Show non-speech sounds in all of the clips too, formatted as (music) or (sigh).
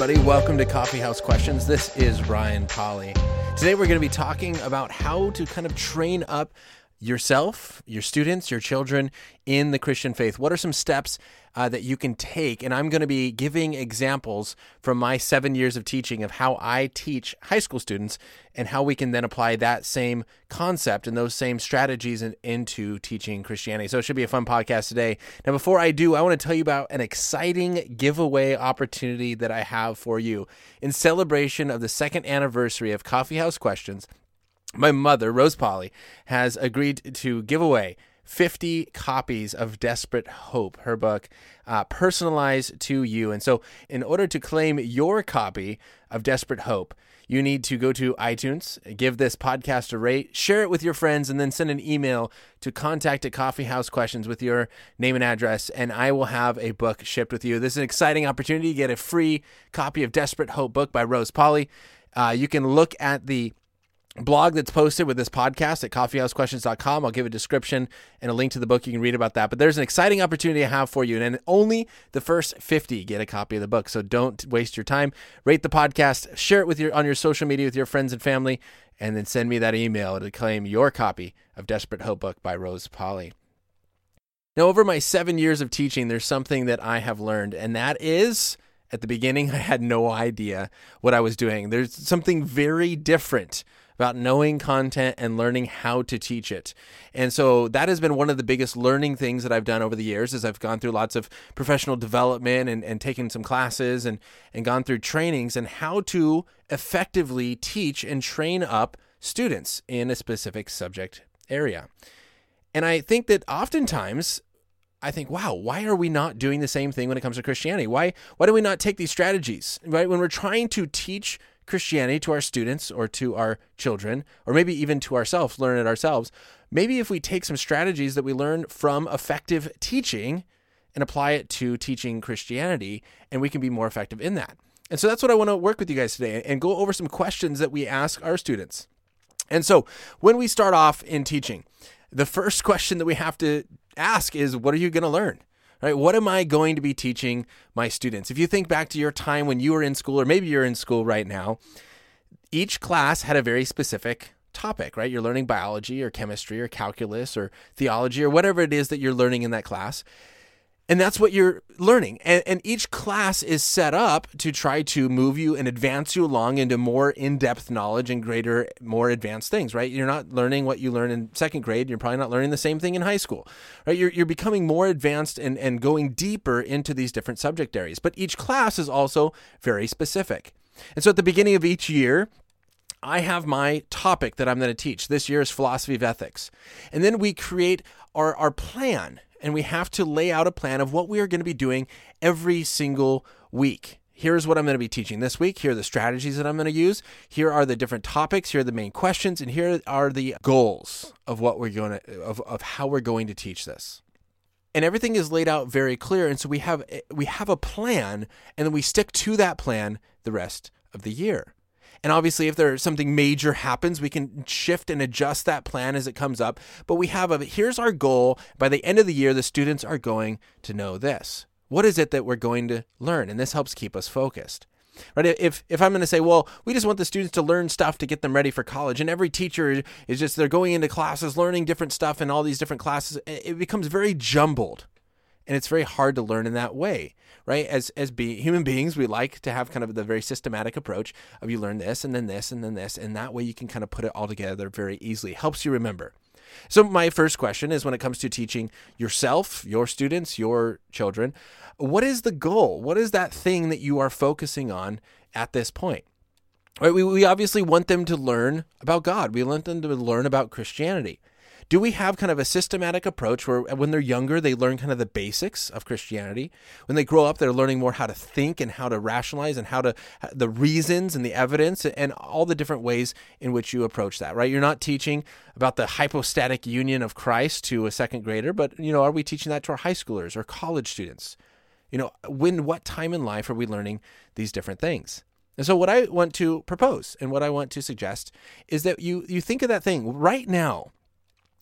Everybody. Welcome to Coffee House Questions. This is Ryan Pauly. Today, we're going to be talking about how to kind of train up yourself, your students, your children in the Christian faith. What are some steps uh, that you can take? And I'm going to be giving examples from my seven years of teaching of how I teach high school students and how we can then apply that same concept and those same strategies in, into teaching Christianity. So it should be a fun podcast today. Now, before I do, I want to tell you about an exciting giveaway opportunity that I have for you in celebration of the second anniversary of Coffee House Questions my mother, Rose Pauly, has agreed to give away 50 copies of Desperate Hope, her book, uh, personalized to you. And so, in order to claim your copy of Desperate Hope, you need to go to iTunes, give this podcast a rate, share it with your friends, and then send an email to contact at Coffee House Questions with your name and address, and I will have a book shipped with you. This is an exciting opportunity to get a free copy of Desperate Hope book by Rose Pauly. Uh, you can look at the blog that's posted with this podcast at coffeehousequestions.com. I'll give a description and a link to the book. You can read about that. But there's an exciting opportunity I have for you. And only the first 50 get a copy of the book. So don't waste your time. Rate the podcast, share it with your on your social media with your friends and family, and then send me that email to claim your copy of Desperate Hope Book by Rose Pauly. Now, over my seven years of teaching, there's something that I have learned, and that is at the beginning, (laughs) I had no idea what I was doing. There's something very different about knowing content and learning how to teach it. And so that has been one of the biggest learning things that I've done over the years as I've gone through lots of professional development and, and taken some classes and, and gone through trainings and how to effectively teach and train up students in a specific subject area. And I think that oftentimes I think, wow, why are we not doing the same thing when it comes to Christianity? Why why do we not take these strategies? Right? When we're trying to teach Christianity to our students or to our children, or maybe even to ourselves, learn it ourselves, maybe if we take some strategies that we learn from effective teaching and apply it to teaching Christianity, and we can be more effective in that. And so that's what I want to work with you guys today and go over some questions that we ask our students. And so when we start off in teaching, the first (laughs) question that we have to ask is what are you going to learn? Right? What am I going to be teaching my students? If you think back to your time when you were in school, or maybe you're in school right now, each class had a very specific topic, right? You're learning biology or chemistry or calculus or theology or whatever it is that you're learning in that class. And that's what you're learning. And, and, each class is set up to try to move you and advance you along into more in depth knowledge and greater, more advanced things, right? You're not learning what you learn in second grade. You're probably not learning the same thing in high school, right? You're, you're becoming more advanced and, and going deeper into these different subject areas. But each class is also very specific. And so at the beginning of each year, I have my topic that I'm going to teach. This year is philosophy of ethics. And then we create our, our plan and we have to lay out a plan of what we are going to be doing every single week. Here's what I'm going to be teaching this week. Here are the strategies that I'm going to use. Here are the different topics. Here are the main questions, and here are the goals of what we're going to of, of how we're going to teach this. And everything is laid out very clear. And so we have we have a plan, and then we stick to that plan the rest of the year. And obviously, if there's something major happens, we can shift and adjust that plan as it comes up. But we have a here's our goal. By the end of the year, the students are going to know this. What is it that we're going to learn? And this helps keep us focused. Right? If if I'm going to say, well, we just want the students to learn stuff to get them ready for college, and every teacher is just they're going into classes, learning different stuff in all these different classes, it becomes very jumbled and it's very hard to learn in that way right? As as be, human beings we like to have kind of the very systematic approach of you learn this and then this and then this and that way you can kind of put it all together very easily. Helps you remember. So my first question is when it comes to teaching yourself your students your children what is the goal? What is that thing that you are focusing on at this point? Right, we, we obviously want them to learn about God. We want them to learn about Christianity do we have kind of a systematic approach where uh, when they're younger, they learn kind of the basics of Christianity? When they grow up, they're learning more how to think and how to rationalize and how to, uh, the reasons and the evidence and all the different ways in which you approach that, right? You're not teaching about the hypostatic union of Christ to a second grader, but, you know, are we teaching that to our high schoolers or college students? You know, when, what time in life are we learning these different things? And so, what I want to propose and what I want to suggest is that you you think of that thing right now.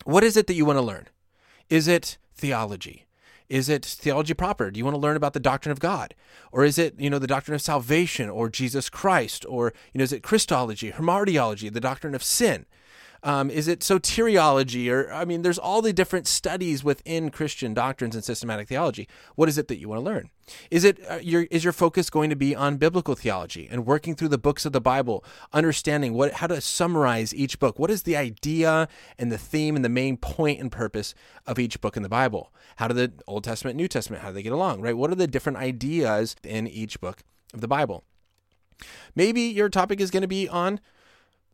What is it that you want to learn? Is it theology? Is it theology proper? Do you want to learn about the doctrine of God? Or is it, you know, the doctrine of salvation or Jesus Christ? Or, you know, is it Christology, hamartiology, the doctrine of sin? Um, is it soteriology? Or, I mean, there's all the different studies within Christian doctrines and systematic theology. What is it that you want to learn? Is it uh, your is your focus going to be on biblical theology and working through the books of the Bible, understanding what how to summarize each book? What is the idea and the theme and the main point and purpose of each book in the Bible? How do the Old Testament, New Testament, how do they get along? Right? What are the different ideas in each book of the Bible? Maybe your topic is going to be on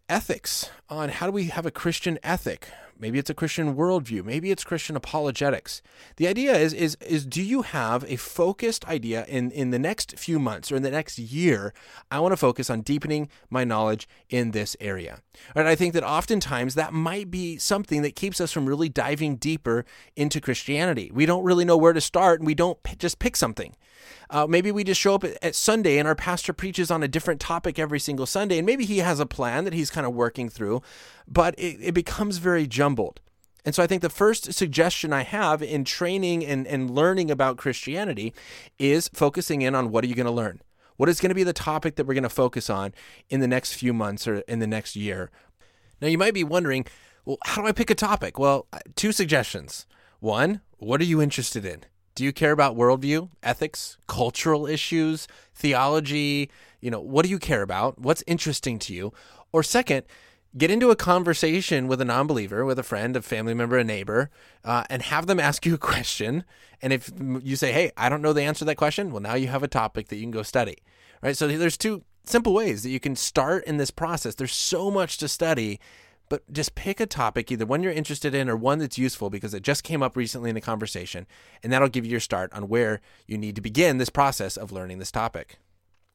ethics on how do we have a Christian ethic? Maybe it's a Christian worldview. Maybe it's Christian apologetics. The idea is is is do you have a focused idea in in the next few months or in the next year? I want to focus on deepening my knowledge in this area. And I think that oftentimes that might be something that keeps us from really diving deeper into Christianity. We don't really know where to start, and we don't p- just pick something. Uh, maybe we just show up at, Sunday and our pastor preaches on a different topic every single Sunday, and maybe he has a plan that he's kind of working through, but it, it becomes very jumbled. And so I think the first suggestion I have in training and, and learning about Christianity is focusing in on what are you going to learn? What is going to be the topic that we're going to focus on in the next few months or in the next year? Now, you might be wondering, well, how do I pick a topic? Well, uh, two suggestions. One, what are you interested in? Do you care about worldview, ethics, cultural issues, theology? You know, what do you care about? What's interesting to you? Or second, get into a conversation with a non-believer, with a friend, a family member, a neighbor, uh, and have them ask you a question. And if you say, "Hey, I don't know the answer to that question," well, now you have a topic that you can go study. Right? So there's two simple ways that you can start in this process. There's so much to study but just pick a topic, either one you're interested in or one that's useful because it just came up recently in the conversation, and that'll give you your start on where you need to begin this process of learning this topic.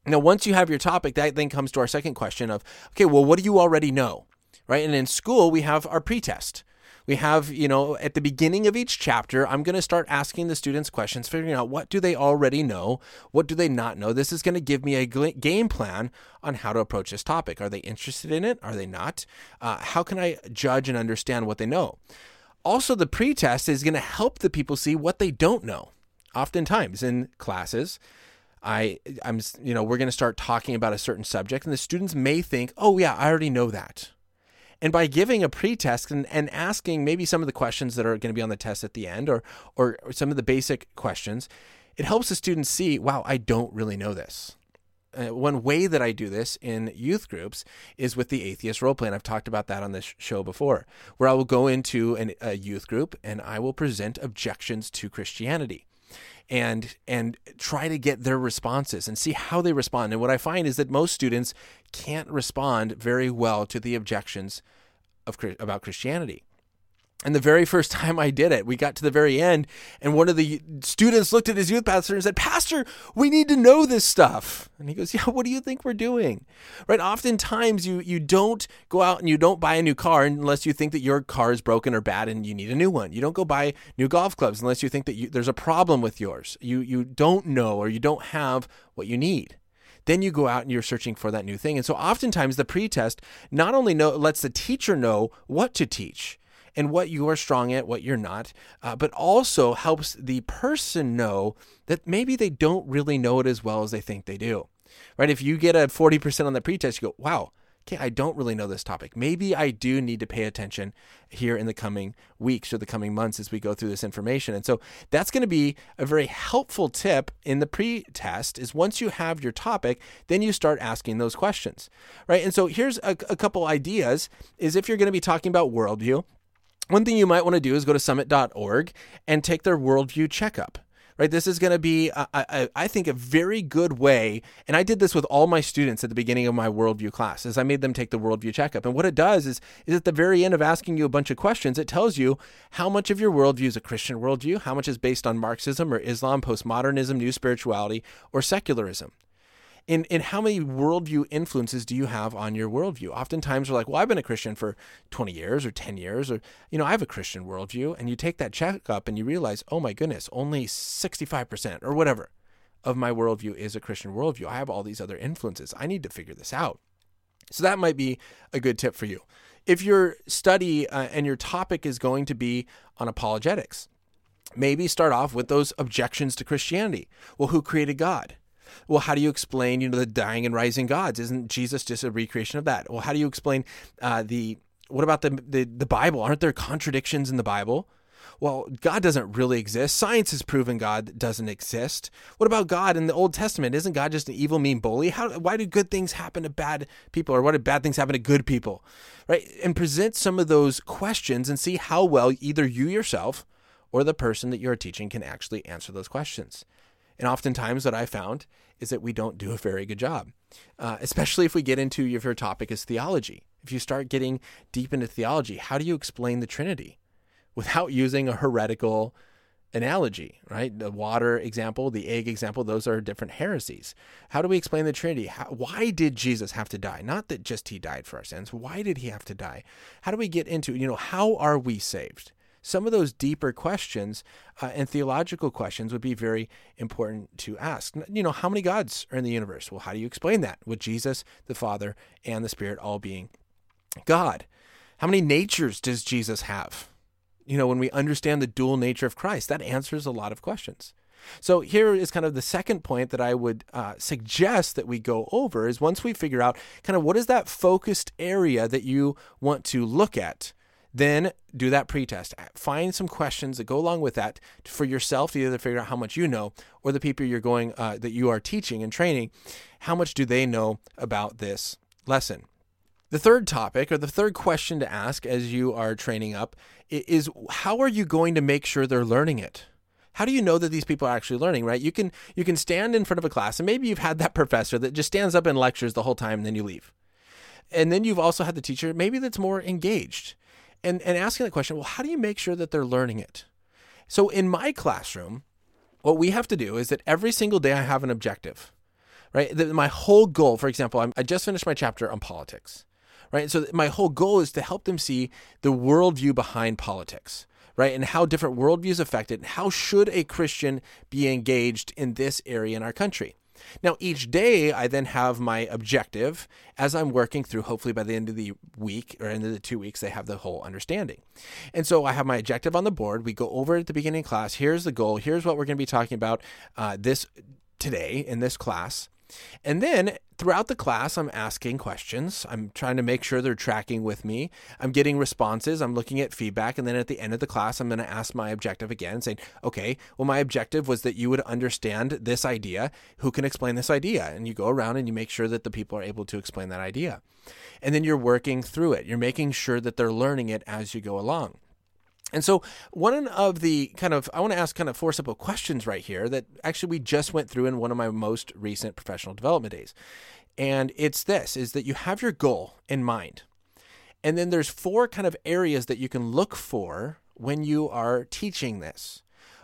Now, once you have your topic, that then comes to our second question of, okay, well, what do you already know? Right? And in school, we have our pretest we have, you know, at the beginning of each chapter, I'm going to start asking the students questions, figuring out what do they already know, what do they not know. This is going to give me a game plan on how to approach this topic. Are they interested in it? Are they not? Uh, how can I judge and understand what they know? Also, the pretest is going to help the people see what they don't know. Oftentimes in classes, I I'm you know we're going to start talking about a certain subject and the students may think, "Oh yeah, I already know that." And by giving a pretest and, and asking maybe some of the questions that are going to be on the test at the end or, or, or some of the basic questions, it helps the students see, wow, I don't really know this. Uh, one way that I do this in youth groups is with the atheist role play. And I've talked about that on this show before, where I will go into an, a youth group and I will present objections to Christianity and and try to get their responses and see how they respond. And what I find is that most students can't respond very well to the objections of about Christianity. And the very first (laughs) time I did it, we got to the very end, and one of the students looked at his youth pastor and said, Pastor, we need to know this stuff. And he goes, Yeah, what do you think we're doing? Right? Oftentimes you you don't go out and you don't buy a new car unless you think that your car is broken or bad and you need a new one. You don't go buy new golf clubs unless you think that you, there's a problem with yours. You you don't know or you don't have what you need then you go out and you're searching for that new thing. And so oftentimes the pretest not only know, lets the teacher know what to teach, and what you are strong at, what you're not, uh, but also helps the person know that maybe they don't really know it as well as they think they do. Right? If you get a 40% on the pretest, you go, wow, okay, I don't really know this topic. Maybe I do need to pay attention here in the coming weeks or the coming months as we go through this information. And so that's going to be a very helpful tip in the pre-test is once you have your topic, then you start asking those questions, right? And so here's a, a couple ideas is if you're going to be talking about worldview, one thing you might want to do is go to summit.org and take their worldview checkup. Right, this is going to be, I think, a very good way. And I did this with all my students at the beginning of my worldview class, as I made them take the worldview checkup. And what it does is, is at the very end of asking you a bunch of questions, it tells you how much of your worldview is a Christian worldview, how much is based on Marxism or Islam, postmodernism, new spirituality, or secularism in in how many worldview influences do you have on your worldview? Oftentimes we're like, well, I've been a Christian for 20 years or 10 years, or you know, I have a Christian worldview, and you take that checkup and you realize, oh my goodness, only 65% or whatever of my worldview is a Christian worldview. I have all these other influences. I need to figure this out. So that might be a good tip for you. If your study uh, and your topic is going to be on apologetics, maybe start off with those objections to Christianity. Well, who created God? Well, how do you explain, you know, the dying and rising gods? Isn't Jesus just a recreation of that? Well, how do you explain uh, the what about the, the the Bible? Aren't there contradictions in the Bible? Well, God doesn't really exist. Science has proven God doesn't exist. What about God in the Old Testament? Isn't God just an evil, mean bully? How, why do good things happen to bad people, or why do bad things happen to good people? Right? And present some of those questions and see how well either you yourself or the person that you're teaching can actually answer those questions. And oftentimes, what I found is that we don't do a very good job, uh, especially if we get into if your topic is theology. If you start getting deep into theology, how do you explain the Trinity without (laughs) using a heretical analogy, right? The water example, the egg example, those are different heresies. How do we explain the Trinity? How, why did Jesus have to die? Not that just he died for our sins. Why did he have to die? How do we get into, you know, how are we saved? Some of those deeper questions uh, and theological questions would be very important to ask. You know, how many gods are in the universe? Well, how do you explain that with Jesus, the Father, and the Spirit all being God? How many natures does Jesus have? You know, when we understand the dual nature of Christ, that answers a lot of questions. So here is kind of the second point that I would uh, suggest that we go over is once we figure out kind of what is that focused area that you want to look at then do that pretest. Find some questions that go along with that for yourself either to figure out how much you know or the people you're going uh, that you are teaching and training, how much do they know about this lesson? The third topic or the third question to ask as you are training up is how are you going to make sure they're learning it? How do you know that these people are actually learning, right? You can you can stand in front of a class and maybe you've had that (laughs) professor that just stands up and lectures the whole time and then you leave. And then you've also had the teacher maybe that's more engaged and, and asking the question, well, how do you make sure that they're learning it? So in my classroom, what we have to do is that every single day I have an objective, right? My whole goal, for example, I'm, I just finished my chapter on politics, right? So my whole goal is to help them see the worldview behind politics, right? And how different worldviews affect it. And how should a Christian be engaged in this area in our country? Now, each day I then have my objective as I'm working through, hopefully by the end of the week or end of the two weeks, they have the whole understanding. And so I have my objective on the board. We go over at the beginning of class. Here's the goal. Here's what we're going to be talking about uh, this today in this class. And then throughout the class, I'm asking questions. I'm trying to make sure they're tracking with me. I'm getting responses. I'm looking at feedback. And then at the end of the class, I'm going to ask my objective again, saying, okay, well, my objective was that you would understand this idea. Who can explain this idea? And you go around and you make sure that the people are able to explain that idea. And then you're working through it. You're making sure that they're learning it as you go along. And so, one of the kind of, I want to ask kind of four simple questions right here that actually we just went through in one of my most recent professional development days. And it's this is that you have your goal in mind. And then there's four kind of areas that you can look for when you are teaching this.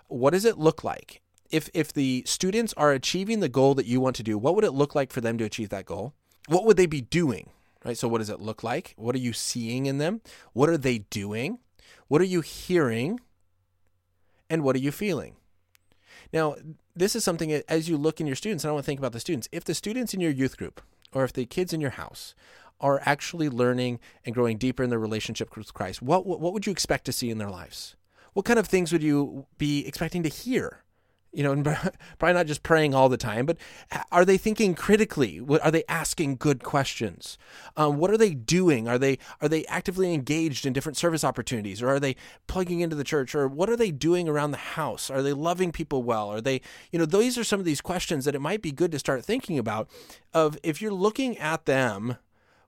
What does it look like? If, if the students are achieving the goal that you want to do, what would it look like for them to achieve that goal? What would they be doing? Right? So, what does it look like? What are you seeing in them? What are they doing? What are you hearing? And what are you feeling? Now, this is something as you look in your students, and I want to think about the students. If the students in your youth group or if the kids in your house are actually learning and growing deeper in their relationship with Christ, what, what, would you expect to see in their lives? What kind of things would you be expecting to hear? You know, probably not just praying all the time, but are they thinking critically? Are they asking good questions? Um, what are they doing? Are they are they actively engaged in different service opportunities, or are they plugging into the church, or what are they doing around the house? Are they loving people well? Are they, you know, those are some of these questions that it might be good to start thinking about. Of if you're looking at them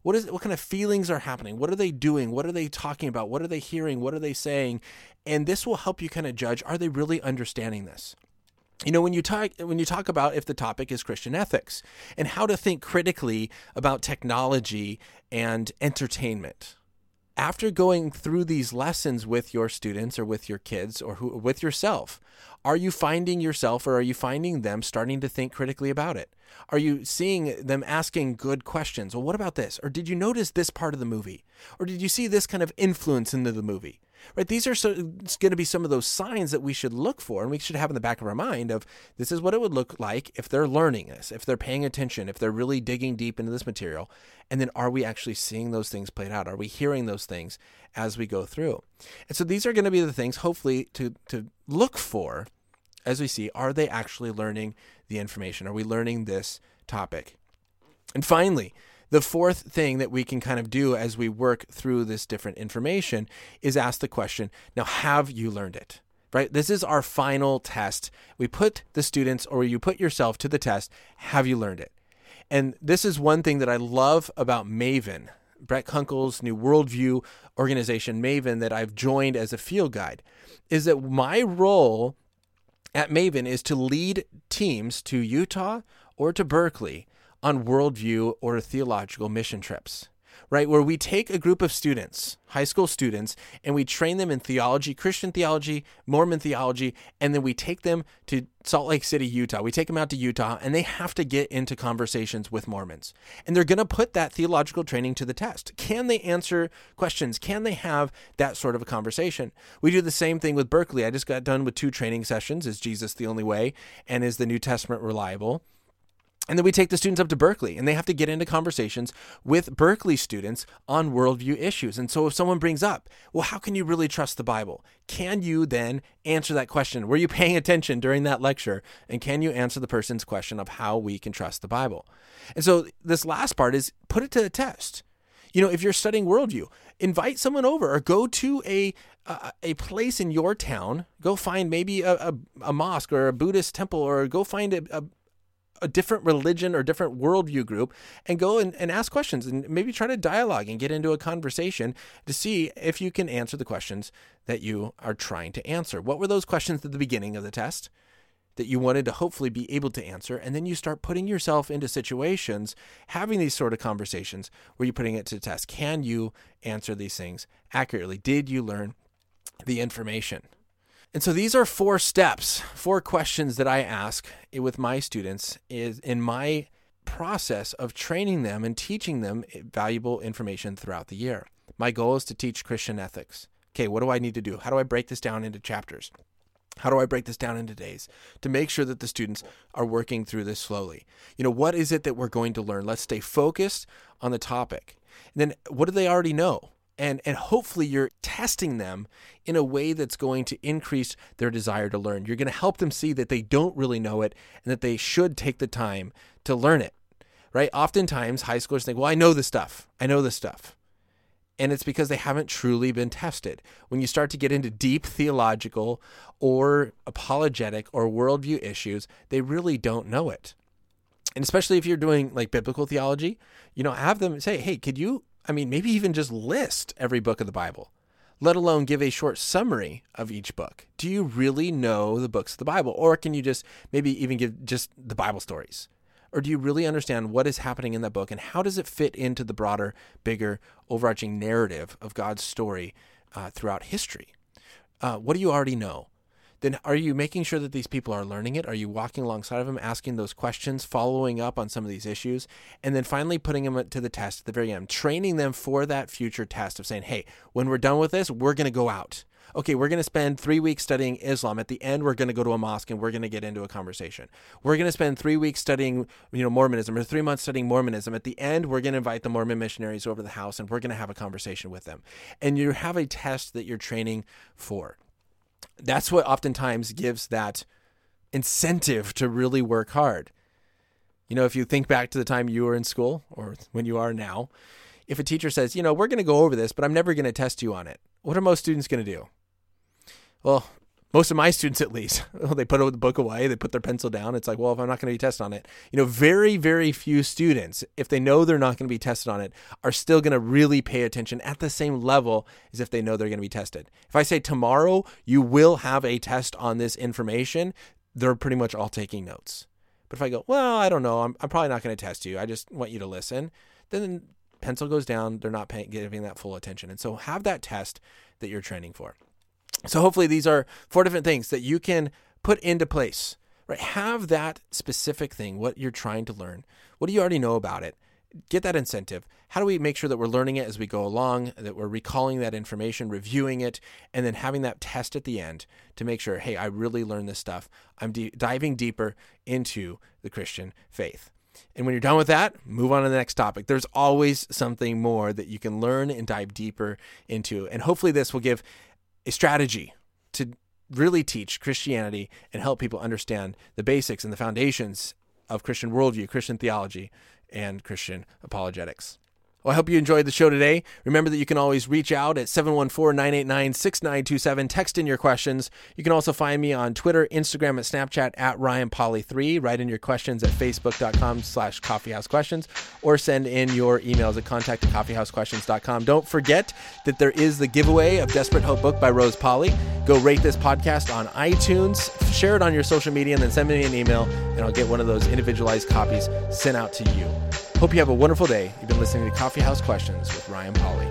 what is what kind of feelings are happening what are they doing what are they talking about what are they hearing what are they saying and this will help you kind of judge are they really understanding this you know when you talk when you talk about if the topic is christian ethics and how to think critically about technology and entertainment after going through these lessons with your students or with your kids or who, with yourself are you finding yourself or are you finding them starting to think critically about it Are you seeing them asking good questions? Well, what about this? Or did you notice this part of the movie? Or did you see this kind of influence into the movie? Right? These are so, it's going to be some of those signs that we should look for and we should have in the back of our mind of this is what it would look like if they're learning this, if they're paying attention, if they're really digging deep into this material. And then are we actually seeing those things played out? Are we hearing those things as we go through? And so these are going to be the things hopefully to to look for as we see are they actually learning the information? Are we learning this topic? And finally, the fourth thing that we can kind of do as we work through this different information is ask the question now, have you learned it? Right? This is our final test. We put the students, or you put yourself to the test. Have you learned it? And this is one thing that I love about Maven, Brett Kunkle's new worldview organization, Maven, that I've joined as a field guide, is that my role at Maven is to lead teams to Utah or to Berkeley on worldview or theological mission trips, right? Where we take a group of students, high school students, and we train them in theology, Christian theology, Mormon theology, and then we take them to Salt Lake City, Utah. We take them out to Utah, and they have to get into conversations with Mormons. And they're going to put that theological training to the test. Can they answer questions? Can they have that sort of a conversation? We do the same thing with Berkeley. I just got done with two training sessions Is Jesus the only way? And is the New Testament reliable? And then we take the students up to Berkeley and they have to get into conversations with Berkeley students on worldview issues. And so if someone brings up, well, how can you really trust the Bible? Can you then answer that question? Were you paying attention during that lecture? And can you answer the person's question of how we can trust the Bible? And so this last part is put it to the test. You know, if you're studying worldview, invite someone over or go to a a, place in your town. Go find maybe a, a, a, mosque or a Buddhist temple, or go find a, a, different religion or different worldview group and go and, and ask questions and maybe try to dialogue and get into a conversation to see if you can answer the questions that you are trying to answer. What were those questions at the beginning of the test? that you wanted to hopefully be able to answer. And then you start putting yourself into situations, having these sort of conversations where you're putting it to the test. Can you answer these things accurately? Did you learn the information? And so these are four steps, four questions that I ask with my students is in my process of training them and teaching them valuable information throughout the year. My goal is to teach Christian ethics. Okay, what do I need to do? How do I break this down into chapters? How do I break this down into days to make sure that the students are working through this slowly? You know, what is it that we're going to learn? Let's stay focused on the topic. And then what do they already know? And and hopefully you're testing them in a way that's going to increase their desire to learn. You're going to help them see that they don't really know it and that they should take the time to learn it. Right? Oftentimes high schoolers think, "Well, I know this stuff. I know this stuff." And it's because they haven't truly been tested. When you start to get into deep theological or apologetic or worldview issues, they really don't know it. And especially if you're doing like biblical theology, you know, have them say, hey, could you I mean, maybe even just list every book of the Bible, let alone give a short summary of each book. Do you really know the books of the Bible? Or can you just maybe even give just the Bible stories? Or do you really understand what is happening in that book and how does it fit into the broader, bigger, overarching narrative of God's story uh, throughout history? Uh, what do you already know? Then are you making sure that these people are learning it? Are you walking alongside of them, asking those questions, following up on some of these issues, and then finally putting them to the test at the very end, training them for that future test of saying, hey, when we're done with this, we're going to go out. Okay, we're going to spend three weeks studying Islam. At the end, we're going to go to a mosque and we're going to get into a conversation. We're going to spend three weeks studying, you know, Mormonism or three months studying Mormonism. At the end, we're going to invite the Mormon missionaries over to the house and we're going to have a conversation with them. And you have a test that you're training for that's what oftentimes gives that incentive to really work hard. You know, if you think back to the time you were in school or when you are now, if a teacher says, you know, we're going to go over this, but I'm never going to test you on it, what are most students going to do? Well, most of my students at least (laughs) they put the book away they put their pencil down. It's like well if i'm not going to be tested on it you know very very few students if they know they're not going to be tested on it are still going to really pay attention at the same level as if they know they're going to be tested. If i say tomorrow you will have a test on this information they're pretty much all taking notes. But if i go well i don't know i'm, I'm probably not going to test you i just want you to listen then pencil goes down they're not paying, giving that full attention. And so have that test that you're training for so hopefully these are four different things that you can put into place right? Have that specific thing, what you're trying to learn. What do you already know about it? Get that incentive. How do we make sure that we're learning it as we go along, that we're recalling that information, reviewing it, and then having that test at the end to make sure, hey, I really learned this stuff. I'm de- diving deeper into the Christian faith. And when you're done with that, move on to the next topic. There's always something more that you can learn and dive deeper into. And hopefully, this will give a strategy to really teach Christianity and help people understand the basics and the foundations of Christian worldview, Christian theology, and Christian apologetics. Well, I hope you enjoyed the show today. Remember that you can always reach out at 714 989 6927. Text in your questions. You can also find me on Twitter, Instagram, and Snapchat at RyanPauly3. Write in your questions at facebook.com slash coffeehousequestions or send in your emails at contact at coffeehousequestions.com. Don't forget that there is the giveaway of Desperate Hope book by Rose Pauly. Go rate this podcast on iTunes, share it on your social media, and then send me an email, and I'll get one of those individualized copies sent out to you. Hope you have a wonderful day. You've been listening to Coffee House Questions with Ryan Pauly.